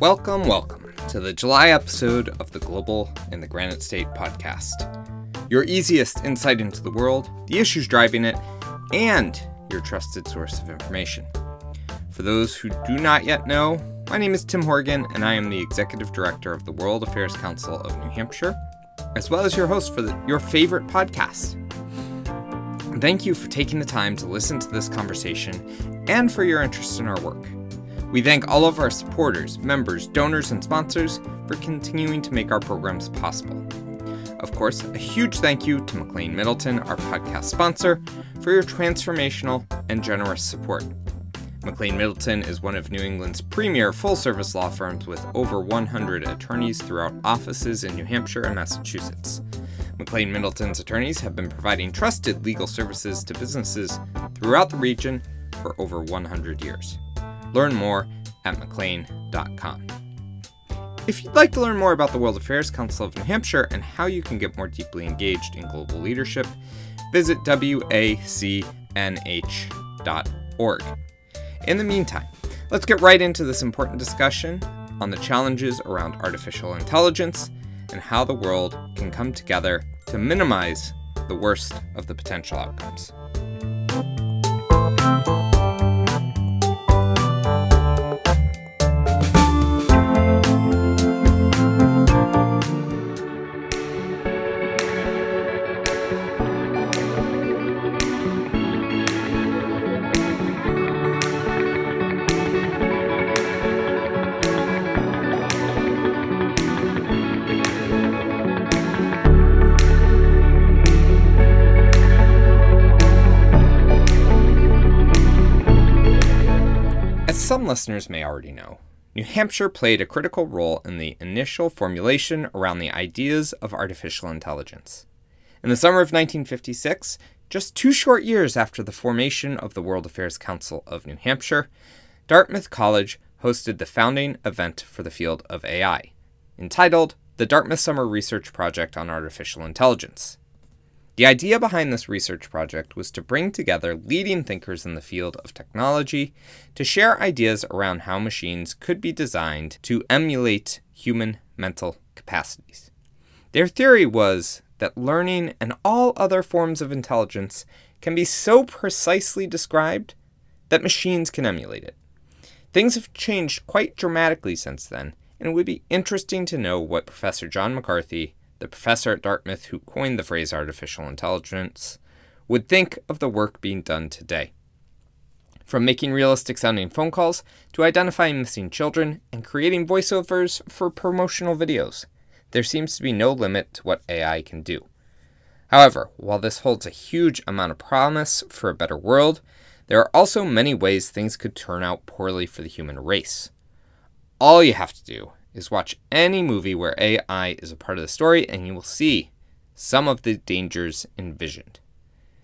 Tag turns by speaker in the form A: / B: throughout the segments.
A: Welcome, welcome, to the July episode of the Global in the Granite State podcast. Your easiest insight into the world, the issues driving it, and your trusted source of information. For those who do not yet know, my name is Tim Horgan, and I am the Executive Director of the World Affairs Council of New Hampshire, as well as your host for the, your favorite podcast. Thank you for taking the time to listen to this conversation and for your interest in our work. We thank all of our supporters, members, donors, and sponsors for continuing to make our programs possible. Of course, a huge thank you to McLane Middleton, our podcast sponsor, for your transformational and generous support. McLane Middleton is one of New England's premier full service law firms with over 100 attorneys throughout offices in New Hampshire and Massachusetts. McLane Middleton's attorneys have been providing trusted legal services to businesses throughout the region for over 100 years. Learn more at McLane.com. If you'd like to learn more about the World Affairs Council of New Hampshire and how you can get more deeply engaged in global leadership, visit wacnh.org. In the meantime, let's get right into this important discussion on the challenges around artificial intelligence and how the world can come together to minimize the worst of the potential outcomes. Some listeners may already know, New Hampshire played a critical role in the initial formulation around the ideas of artificial intelligence. In the summer of 1956, just two short years after the formation of the World Affairs Council of New Hampshire, Dartmouth College hosted the founding event for the field of AI, entitled the Dartmouth Summer Research Project on Artificial Intelligence. The idea behind this research project was to bring together leading thinkers in the field of technology to share ideas around how machines could be designed to emulate human mental capacities. Their theory was that learning and all other forms of intelligence can be so precisely described that machines can emulate it. Things have changed quite dramatically since then, and it would be interesting to know what Professor John McCarthy the professor at Dartmouth who coined the phrase artificial intelligence, would think of the work being done today. From making realistic sounding phone calls to identifying missing children and creating voiceovers for promotional videos, there seems to be no limit to what AI can do. However, while this holds a huge amount of promise for a better world, there are also many ways things could turn out poorly for the human race. All you have to do is watch any movie where AI is a part of the story, and you will see some of the dangers envisioned.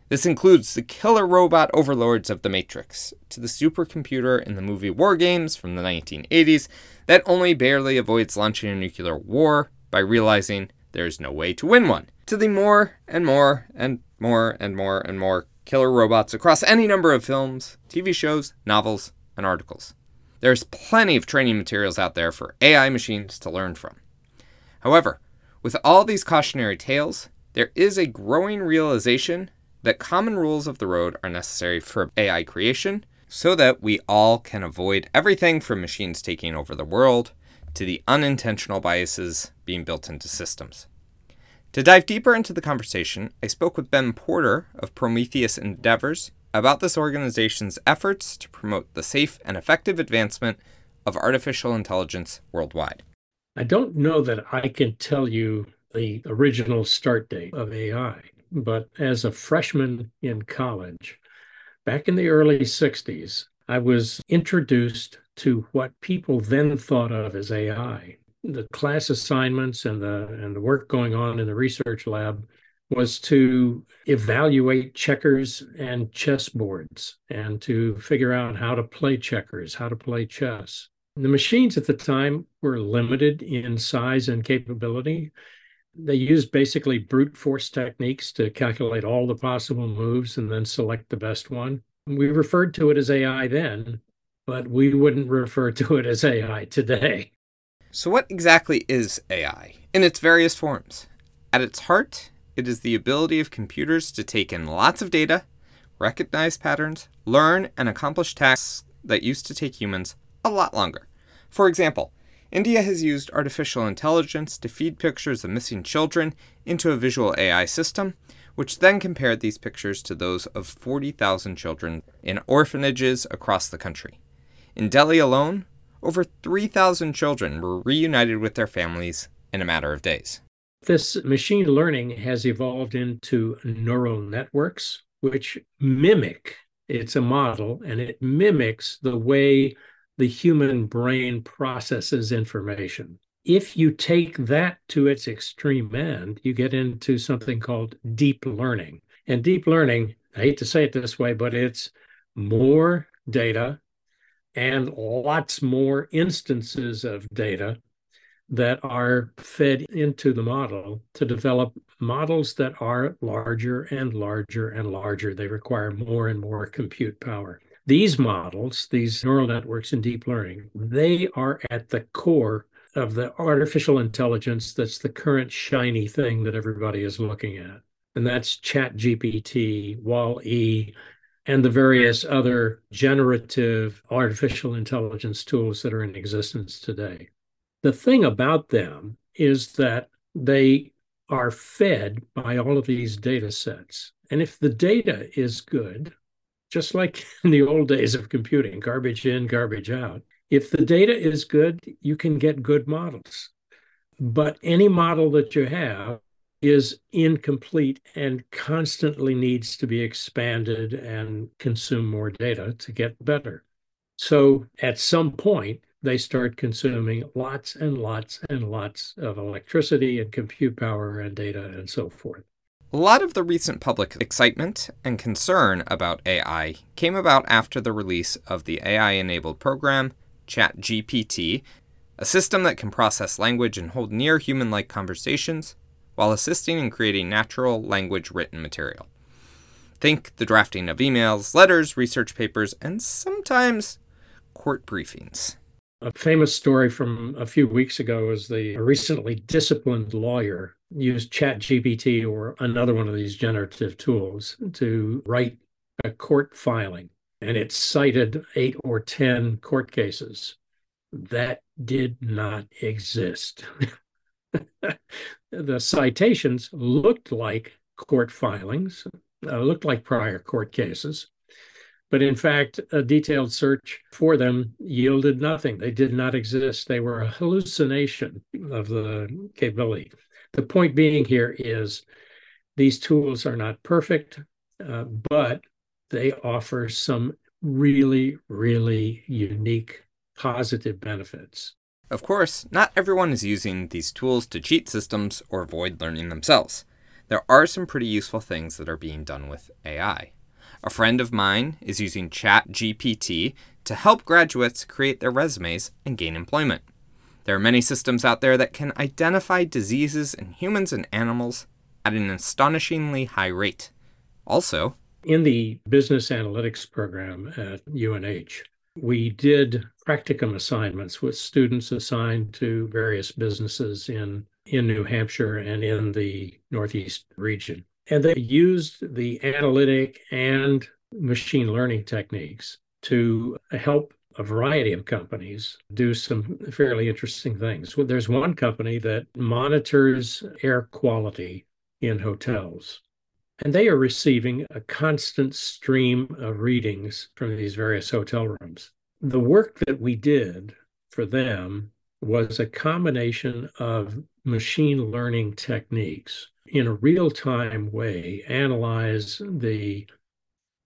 A: This includes the killer robot overlords of the Matrix, to the supercomputer in the movie War Games from the 1980s that only barely avoids launching a nuclear war by realizing there is no way to win one, to the more and more and more and more and more killer robots across any number of films, TV shows, novels, and articles. There's plenty of training materials out there for AI machines to learn from. However, with all these cautionary tales, there is a growing realization that common rules of the road are necessary for AI creation so that we all can avoid everything from machines taking over the world to the unintentional biases being built into systems. To dive deeper into the conversation, I spoke with Ben Porter of Prometheus Endeavors about this organization's efforts to promote the safe and effective advancement of artificial intelligence worldwide.
B: I don't know that I can tell you the original start date of AI, but as a freshman in college, back in the early 60s, I was introduced to what people then thought of as AI. The class assignments and the and the work going on in the research lab was to evaluate checkers and chess boards and to figure out how to play checkers, how to play chess. The machines at the time were limited in size and capability. They used basically brute force techniques to calculate all the possible moves and then select the best one. We referred to it as AI then, but we wouldn't refer to it as AI today.
A: So, what exactly is AI in its various forms? At its heart, it is the ability of computers to take in lots of data, recognize patterns, learn, and accomplish tasks that used to take humans a lot longer. For example, India has used artificial intelligence to feed pictures of missing children into a visual AI system, which then compared these pictures to those of 40,000 children in orphanages across the country. In Delhi alone, over 3,000 children were reunited with their families in a matter of days.
B: This machine learning has evolved into neural networks, which mimic, it's a model, and it mimics the way the human brain processes information. If you take that to its extreme end, you get into something called deep learning. And deep learning, I hate to say it this way, but it's more data and lots more instances of data that are fed into the model to develop models that are larger and larger and larger. They require more and more compute power. These models, these neural networks and deep learning, they are at the core of the artificial intelligence that's the current shiny thing that everybody is looking at. And that's ChatGPT, DALL-E, and the various other generative artificial intelligence tools that are in existence today. The thing about them is that they are fed by all of these data sets. And if the data is good, just like in the old days of computing, garbage in, garbage out. If the data is good, you can get good models. But any model that you have is incomplete and constantly needs to be expanded and consume more data to get better. So at some point, they start consuming lots and lots and lots of electricity and compute power and data and so forth.
A: A lot of the recent public excitement and concern about AI came about after the release of the AI enabled program, ChatGPT, a system that can process language and hold near human like conversations while assisting in creating natural language written material. Think the drafting of emails, letters, research papers, and sometimes court briefings.
B: A famous story from a few weeks ago is the recently disciplined lawyer used ChatGPT or another one of these generative tools to write a court filing, and it cited eight or 10 court cases that did not exist. the citations looked like court filings, uh, looked like prior court cases, but in fact, a detailed search for them yielded nothing. They did not exist. They were a hallucination of the capability. The point being here is these tools are not perfect, uh, but they offer some really, really unique positive benefits.
A: Of course, not everyone is using these tools to cheat systems or avoid learning themselves. There are some pretty useful things that are being done with AI. A friend of mine is using ChatGPT to help graduates create their resumes and gain employment. There are many systems out there that can identify diseases in humans and animals at an astonishingly high rate. Also,
B: in the business analytics program at UNH, we did practicum assignments with students assigned to various businesses in, in New Hampshire and in the Northeast region. And they used the analytic and machine learning techniques to help a variety of companies do some fairly interesting things. There's one company that monitors air quality in hotels, and they are receiving a constant stream of readings from these various hotel rooms. The work that we did for them was a combination of machine learning techniques in a real time way analyze the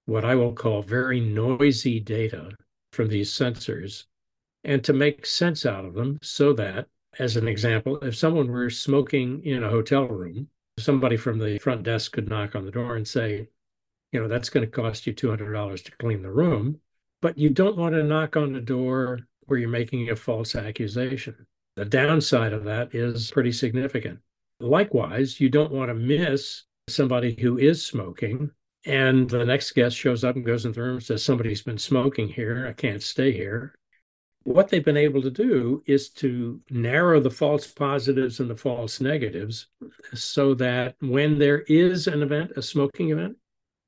B: what I will call very noisy data from these sensors and to make sense out of them so that, as an example, if someone were smoking in a hotel room, somebody from the front desk could knock on the door and say, you know, that's going to cost you $200 to clean the room. But you don't want to knock on the door where you're making a false accusation. The downside of that is pretty significant. Likewise, you don't want to miss somebody who is smoking And the next guest shows up and goes in the room and says, Somebody's been smoking here. I can't stay here. What they've been able to do is to narrow the false positives and the false negatives so that when there is an event, a smoking event,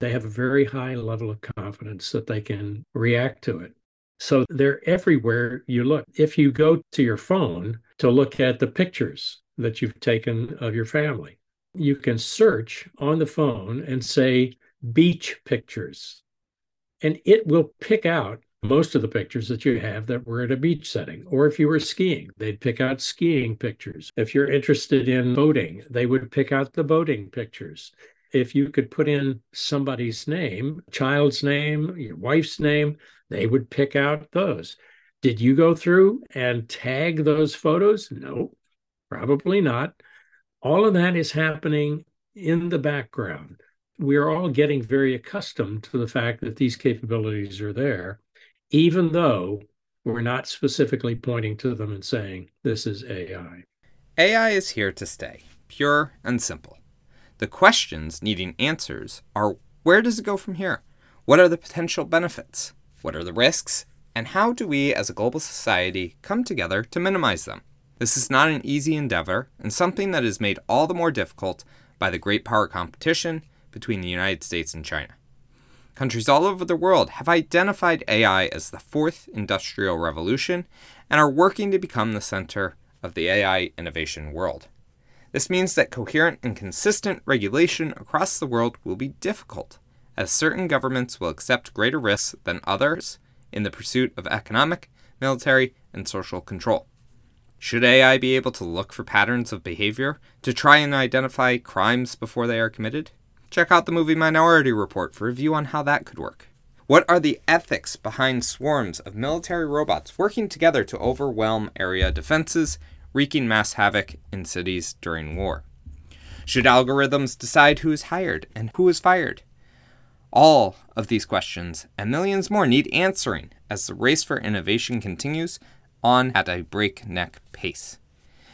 B: they have a very high level of confidence that they can react to it. So they're everywhere you look. If you go to your phone to look at the pictures that you've taken of your family, you can search on the phone and say beach pictures, and it will pick out most of the pictures that you have that were at a beach setting. Or if you were skiing, they'd pick out skiing pictures. If you're interested in boating, they would pick out the boating pictures. If you could put in somebody's name, child's name, your wife's name, they would pick out those. Did you go through and tag those photos? No, probably not. All of that is happening in the background. We're all getting very accustomed to the fact that these capabilities are there, even though we're not specifically pointing to them and saying, this is AI.
A: AI is here to stay, pure and simple. The questions needing answers are where does it go from here? What are the potential benefits? What are the risks? And how do we as a global society come together to minimize them? This is not an easy endeavor and something that is made all the more difficult by the great power competition between the United States and China. Countries all over the world have identified AI as the fourth industrial revolution and are working to become the center of the AI innovation world. This means that coherent and consistent regulation across the world will be difficult as certain governments will accept greater risks than others in the pursuit of economic, military, and social control. Should AI be able to look for patterns of behavior to try and identify crimes before they are committed? Check out the movie Minority Report for a view on how that could work. What are the ethics behind swarms of military robots working together to overwhelm area defenses, wreaking mass havoc in cities during war? Should algorithms decide who is hired and who is fired? All of these questions and millions more need answering as the race for innovation continues on at a breakneck pace.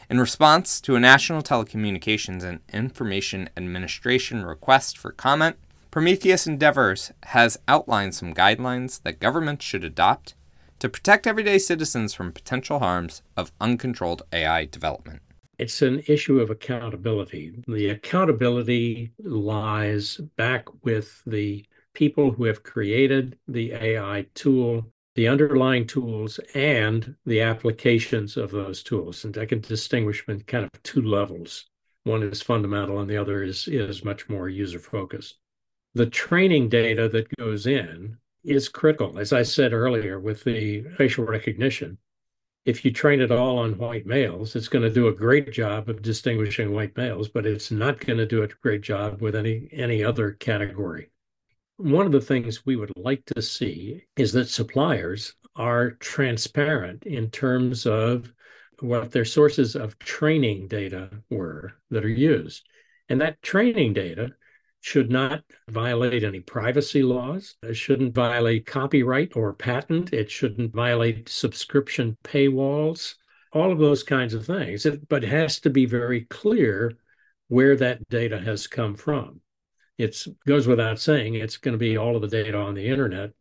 A: In response to a National Telecommunications and Information Administration request for comment, Prometheus Endeavors has outlined some guidelines that governments should adopt to protect everyday citizens from potential harms of uncontrolled AI development.
B: It's an issue of accountability. The accountability lies back with the people who have created the AI tool, the underlying tools, and the applications of those tools. And I can distinguish between kind of two levels. One is fundamental, and the other is, is much more user focused. The training data that goes in is critical. As I said earlier, with the facial recognition, if you train it all on white males, it's going to do a great job of distinguishing white males, but it's not going to do a great job with any any other category. One of the things we would like to see is that suppliers are transparent in terms of what their sources of training data were that are used. And that training data should not violate any privacy laws. It shouldn't violate copyright or patent. It shouldn't violate subscription paywalls, all of those kinds of things. It, but it has to be very clear where that data has come from it goes without saying it's going to be all of the data on the internet.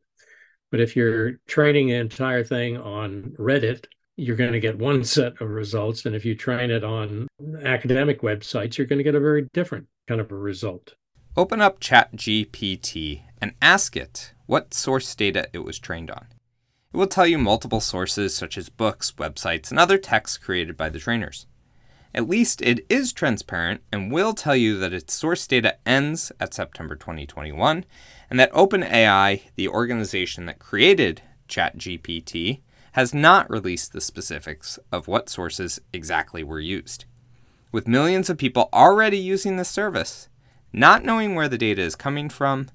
B: But if you're training the entire thing on Reddit, you're going to get one set of results. And if you train it on academic websites, you're going to get a very different kind of a result.
A: Open up ChatGPT and ask it what source data it was trained on. It will tell you multiple sources such as books, websites, and other texts created by the trainers. At least it is transparent and will tell you that its source data ends at September 2021 and that OpenAI, the organization that created ChatGPT, has not released the specifics of what sources exactly were used. With millions of people already using the service, not knowing where the data is coming from,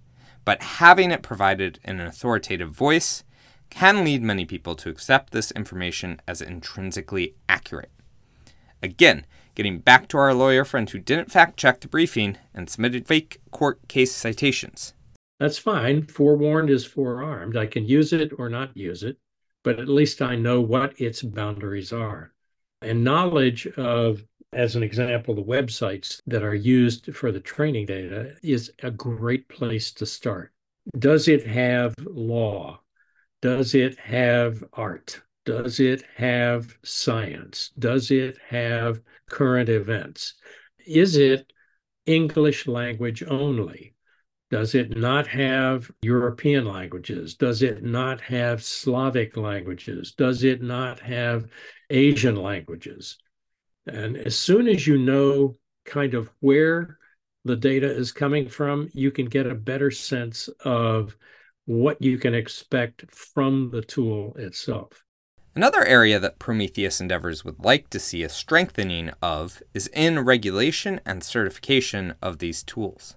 A: but having it provided in an authoritative voice, can lead many people to accept this information as intrinsically accurate. Again, getting back to our lawyer friend who didn't fact check the briefing and submitted fake court case citations.
B: That's fine. Forewarned is forearmed. I can use it or not use it, but at least I know what its boundaries are. And knowledge of as an example, the websites that are used for the training data is a great place to start. Does it have law? Does it have art? Does it have science? Does it have current events? Is it English language only? Does it not have European languages? Does it not have Slavic languages? Does it not have Asian languages? And as soon as you know kind of where the data is coming from, you can get a better sense of what you can expect from the tool itself.
A: Another area that Prometheus Endeavors would like to see a strengthening of is in regulation and certification of these tools.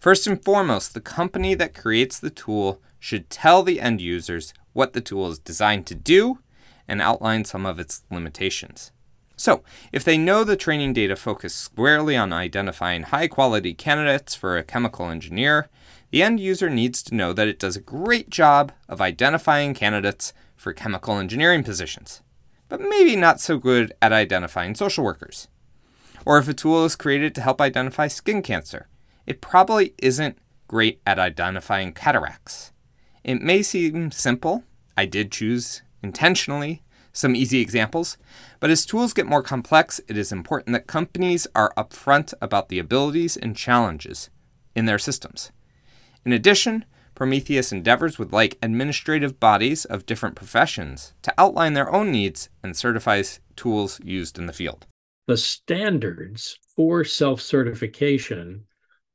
A: First and foremost, the company that creates the tool should tell the end users what the tool is designed to do and outline some of its limitations. So, if they know the training data focus squarely on identifying high quality candidates for a chemical engineer, the end user needs to know that it does a great job of identifying candidates for chemical engineering positions, but maybe not so good at identifying social workers. Or if a tool is created to help identify skin cancer, it probably isn't great at identifying cataracts. It may seem simple. I did choose intentionally some easy examples, but as tools get more complex, it is important that companies are upfront about the abilities and challenges in their systems. In addition, Prometheus Endeavors would like administrative bodies of different professions to outline their own needs and certify tools used in the field.
B: The standards for self certification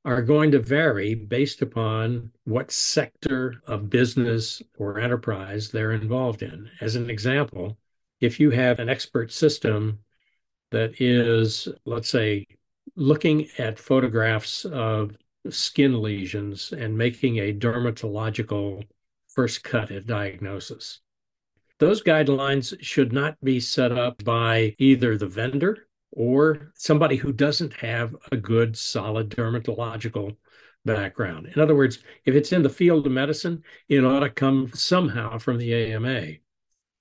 B: are going to vary based upon what sector of business or enterprise they're involved in. As an example, if you have an expert system that is, let's say, looking at photographs of skin lesions and making a dermatological first cut at diagnosis. Those guidelines should not be set up by either the vendor or somebody who doesn't have a good, solid dermatological background. In other words, if it's in the field of medicine, it ought to come somehow from the AMA.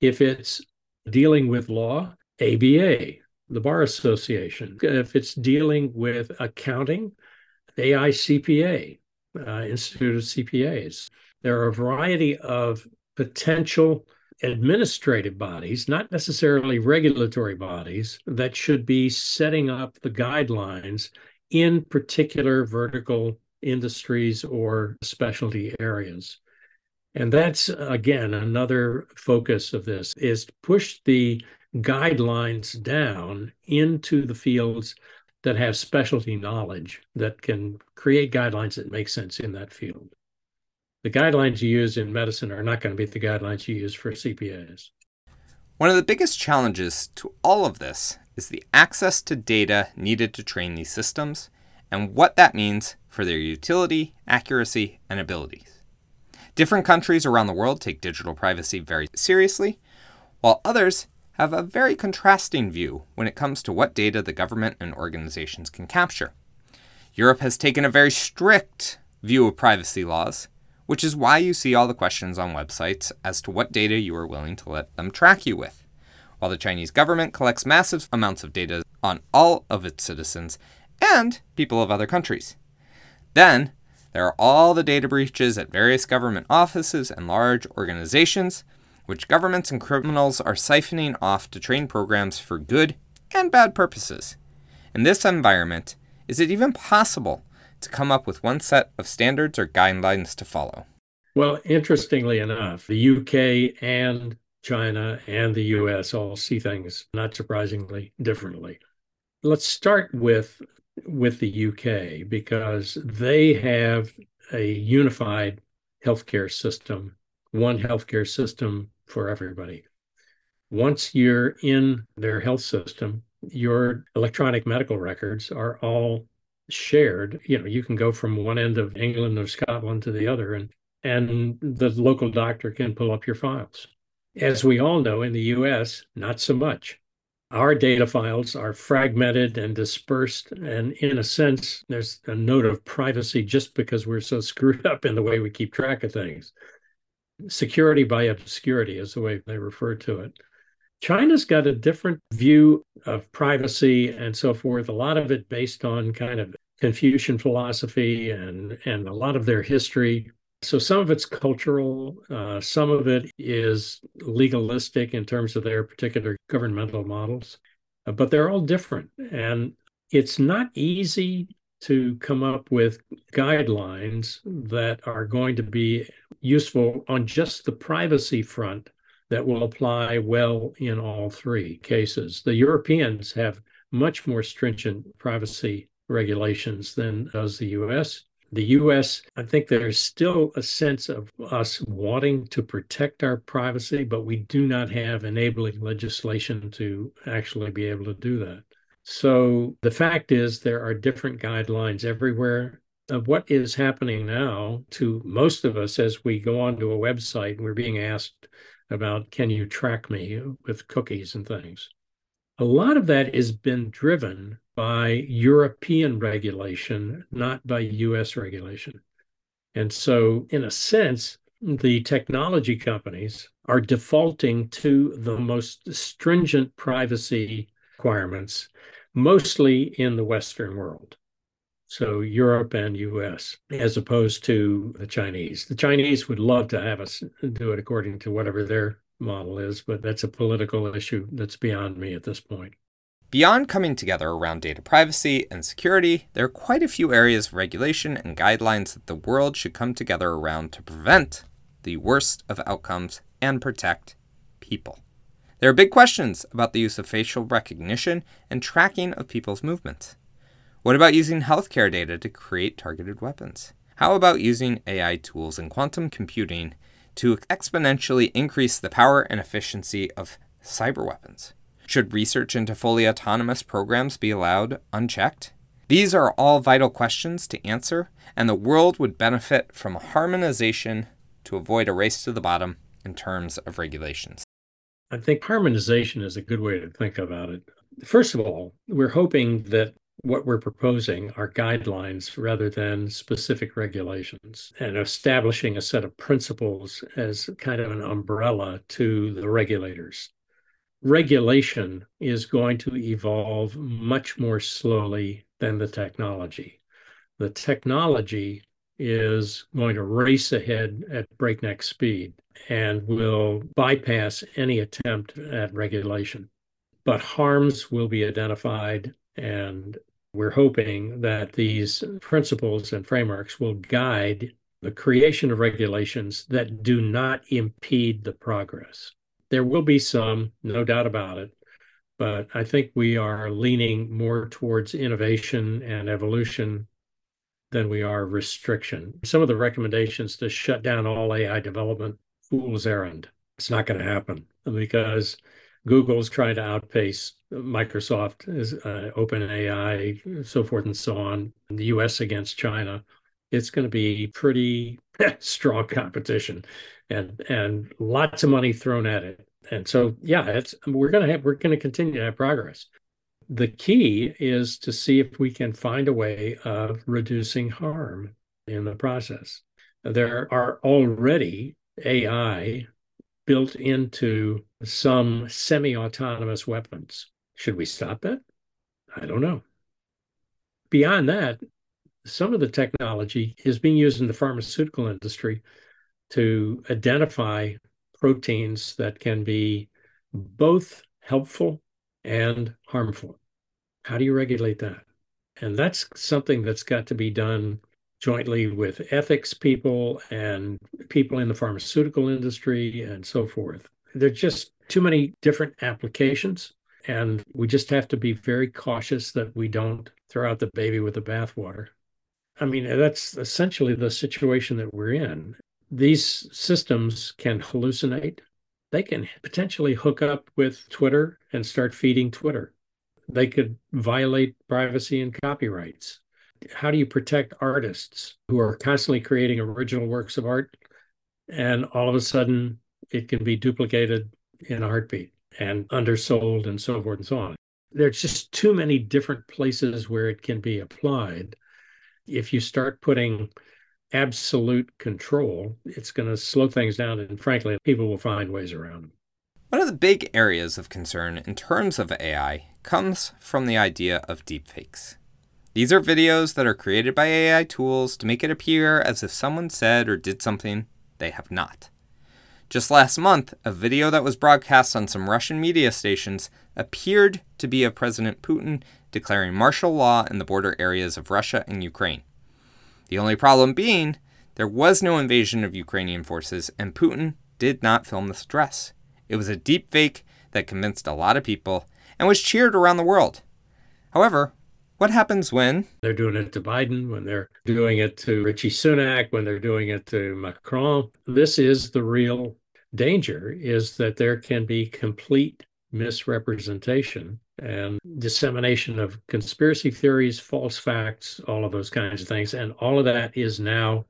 B: If it's dealing with law, ABA, the Bar Association. If it's dealing with accounting, AICPA, uh, Institute of CPAs. There are a variety of potential administrative bodies, not necessarily regulatory bodies, that should be setting up the guidelines in particular vertical industries or specialty areas. And that's again another focus of this is to push the guidelines down into the fields that have specialty knowledge that can create guidelines that make sense in that field. The guidelines you use in medicine are not going to be the guidelines you use for CPAs.
A: One of the biggest challenges to all of this is the access to data needed to train these systems and what that means for their utility, accuracy, and abilities. Different countries around the world take digital privacy very seriously, while others have a very contrasting view when it comes to what data the government and organizations can capture. Europe has taken a very strict view of privacy laws, which is why you see all the questions on websites as to what data you are willing to let them track you with. While the Chinese government collects massive amounts of data on all of its citizens and people of other countries. Then, there are all the data breaches at various government offices and large organizations, which governments and criminals are siphoning off to train programs for good and bad purposes. In this environment, is it even possible to come up with one set of standards or guidelines to follow?
B: Well, interestingly enough, the UK and China and the US all see things, not surprisingly, differently. Let's start with with the UK because they have a unified healthcare system, one healthcare system for everybody. Once you're in their health system, your electronic medical records are all shared. You know, you can go from one end of England or Scotland to the other and and the local doctor can pull up your files. As we all know in the US, not so much our data files are fragmented and dispersed. And in a sense, there's a note of privacy just because we're so screwed up in the way we keep track of things. Security by obscurity is the way they refer to it. China's got a different view of privacy and so forth, a lot of it based on kind of Confucian philosophy and, and a lot of their history. So some of it's cultural, uh, some of it is legalistic in terms of their particular governmental models, uh, but they're all different. And it's not easy to come up with guidelines that are going to be useful on just the privacy front that will apply well in all three cases. The Europeans have much more stringent privacy regulations than does the US. The US, I think there's still a sense of us wanting to protect our privacy, but we do not have enabling legislation to actually be able to do that. So the fact is, there are different guidelines everywhere. Of what is happening now to most of us as we go onto a website and we're being asked about can you track me with cookies and things. A lot of that has been driven by European regulation, not by US regulation. And so, in a sense, the technology companies are defaulting to the most stringent privacy requirements, mostly in the Western world. So Europe and US, as opposed to the Chinese. The Chinese would love to have us do it according to whatever their model is, but that's a political issue that's beyond me at this point.
A: Beyond coming together around data privacy and security, there are quite a few areas of regulation and guidelines that the world should come together around to prevent the worst of outcomes and protect people. There are big questions about the use of facial recognition and tracking of people's movements. What about using healthcare data to create targeted weapons? How about using AI tools and quantum computing to exponentially increase the power and efficiency of cyber weapons? Should research into fully autonomous programs be allowed unchecked? These are all vital questions to answer, and the world would benefit from harmonization to avoid a race to the bottom in terms of regulations.
B: I think harmonization is a good way to think about it. First of all, we're hoping that what we're proposing are guidelines rather than specific regulations and establishing a set of principles as kind of an umbrella to the regulators. Regulation is going to evolve much more slowly than the technology. The technology is going to race ahead at breakneck speed and will bypass any attempt at regulation. But harms will be identified, and we're hoping that these principles and frameworks will guide the creation of regulations that do not impede the progress. There will be some, no doubt about it, but I think we are leaning more towards innovation and evolution than we are restriction. Some of the recommendations to shut down all AI development fool's errand. It's not going to happen because Google's trying to outpace Microsoft, uh, OpenAI, so forth and so on. The U.S. against China, it's going to be pretty strong competition, and and lots of money thrown at it. And so, yeah, it's we're going to have we're going to continue to have progress. The key is to see if we can find a way of reducing harm in the process. There are already AI built into some semi autonomous weapons. Should we stop that? I don't know. Beyond that, some of the technology is being used in the pharmaceutical industry to identify proteins that can be both helpful and harmful. How do you regulate that? And that's something that's got to be done jointly with ethics people and people in the pharmaceutical industry and so forth. There's just too many different applications. And we just have to be very cautious that we don't throw out the baby with the bathwater. I mean, that's essentially the situation that we're in. These systems can hallucinate. They can potentially hook up with Twitter and start feeding Twitter. They could violate privacy and copyrights how do you protect artists who are constantly creating original works of art? And all of a sudden it can be duplicated in a heartbeat and undersold and so forth and so on. There's just too many different places where it can be applied. If you start putting absolute control it's going to slow things down and frankly people will find ways around them
A: One of the big areas of concern in terms of AI comes from the idea of deepfakes. These are videos that are created by AI tools to make it appear as if someone said or did something they have not. Just last month, a video that was broadcast on some Russian media stations appeared to be of President Putin declaring martial law in the border areas of Russia and Ukraine. The only problem being, there was no invasion of Ukrainian forces, and Putin did not film this address. It was a deep fake that convinced a lot of people and was cheered around the world. However, what happens when
B: they're doing it to Biden, when they're doing it to Rishi Sunak, when they're doing it to Macron? This is the real danger is that there can be complete misrepresentation and dissemination of conspiracy theories, false facts, all of those kinds of things. And all of that is now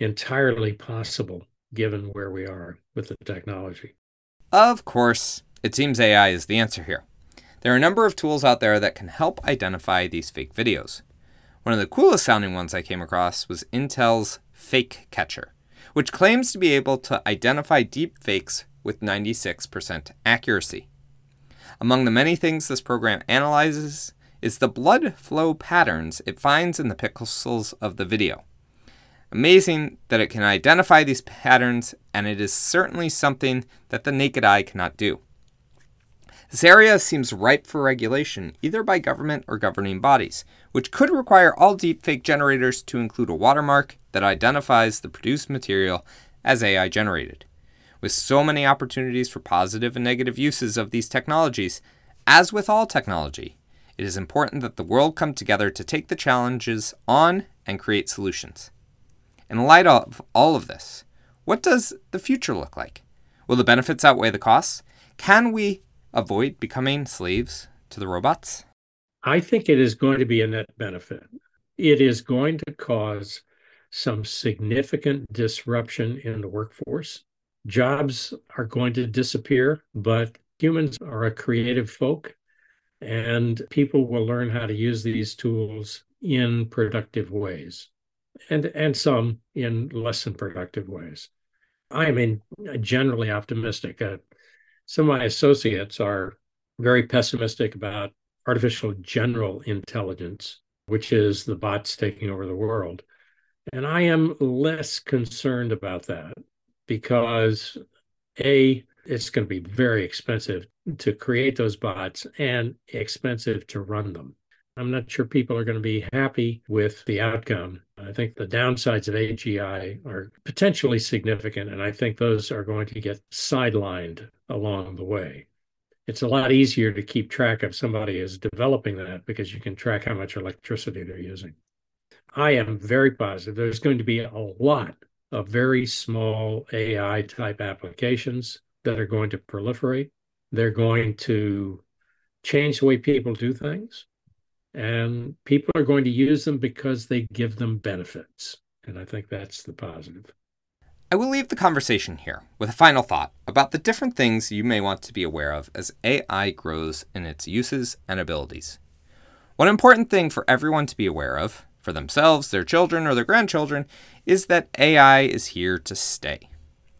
B: entirely possible given where we are with the technology.
A: Of course, it seems AI is the answer here. There are a number of tools out there that can help identify these fake videos. One of the coolest sounding ones I came across was Intel's Fake Catcher, which claims to be able to identify deep fakes with 96% accuracy. Among the many things this program analyzes is the blood flow patterns it finds in the pixels of the video. Amazing that it can identify these patterns, and it is certainly something that the naked eye cannot do. This area seems ripe for regulation, either by government or governing bodies, which could require all deepfake generators to include a watermark that identifies the produced material as AI generated. With so many opportunities for positive and negative uses of these technologies, as with all technology, it is important that the world come together to take the challenges on and create solutions. In light of all of this, what does the future look like? Will the benefits outweigh the costs? Can we avoid becoming slaves to the robots?
B: I think it is going to be a net benefit. It is going to cause some significant disruption in the workforce. Jobs are going to disappear, but humans are a creative folk, and people will learn how to use these tools in productive ways and, and some in less than productive ways. I am generally optimistic. Uh, some of my associates are very pessimistic about artificial general intelligence, which is the bots taking over the world. And I am less concerned about that because A, it's going to be very expensive to create those bots and expensive to run them. I'm not sure people are going to be happy with the outcome. I think the downsides of AGI are potentially significant, and I think those are going to get sidelined along the way. It's a lot easier to keep track of somebody is developing that because you can track how much electricity they're using. I am very positive there's going to be a lot of very small AI type applications that are going to proliferate. They're going to change the way people do things and people are going to use them because they give them benefits. And I think that's the positive.
A: I will leave the conversation here with a final thought about the different things you may want to be aware of as AI grows in its uses and abilities. One important thing for everyone to be aware of, for themselves, their children, or their grandchildren, is that AI is here to stay.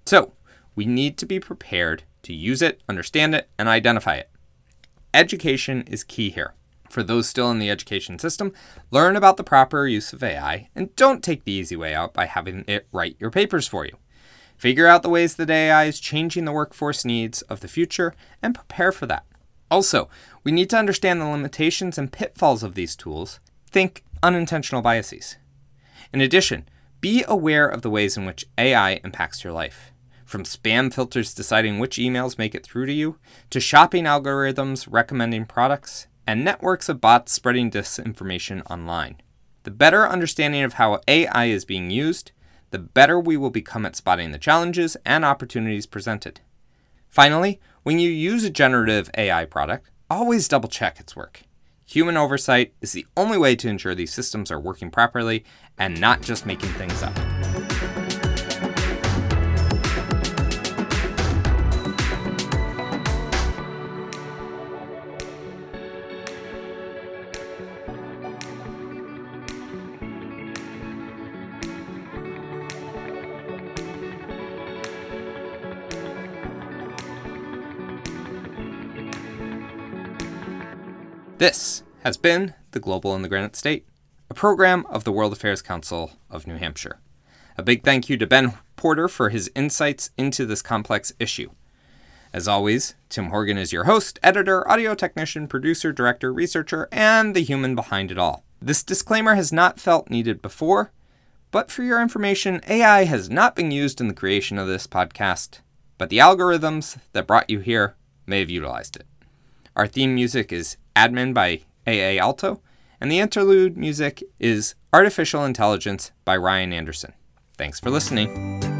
A: So, we need to be prepared to use it, understand it, and identify it. Education is key here. For those still in the education system, learn about the proper use of AI and don't take the easy way out by having it write your papers for you. Figure out the ways that AI is changing the workforce needs of the future and prepare for that. Also, we need to understand the limitations and pitfalls of these tools. Think unintentional biases. In addition, be aware of the ways in which AI impacts your life. From spam filters deciding which emails make it through to you, to shopping algorithms recommending products, and networks of bots spreading disinformation online. The better understanding of how AI is being used, the better we will become at spotting the challenges and opportunities presented. Finally, when you use a generative AI product, always double check its work. Human oversight is the only way to ensure these systems are working properly and not just making things up. This has been The Global in the Granite State, a program of the World Affairs Council of New Hampshire. A big thank you to Ben Porter for his insights into this complex issue. As always, Tim Horgan is your host, editor, audio technician, producer, director, researcher, and the human behind it all. This disclaimer has not felt needed before, but for your information, AI has not been used in the creation of this podcast, but the algorithms that brought you here may have utilized it. Our theme music is Admin by AA Alto, and the interlude music is Artificial Intelligence by Ryan Anderson. Thanks for listening.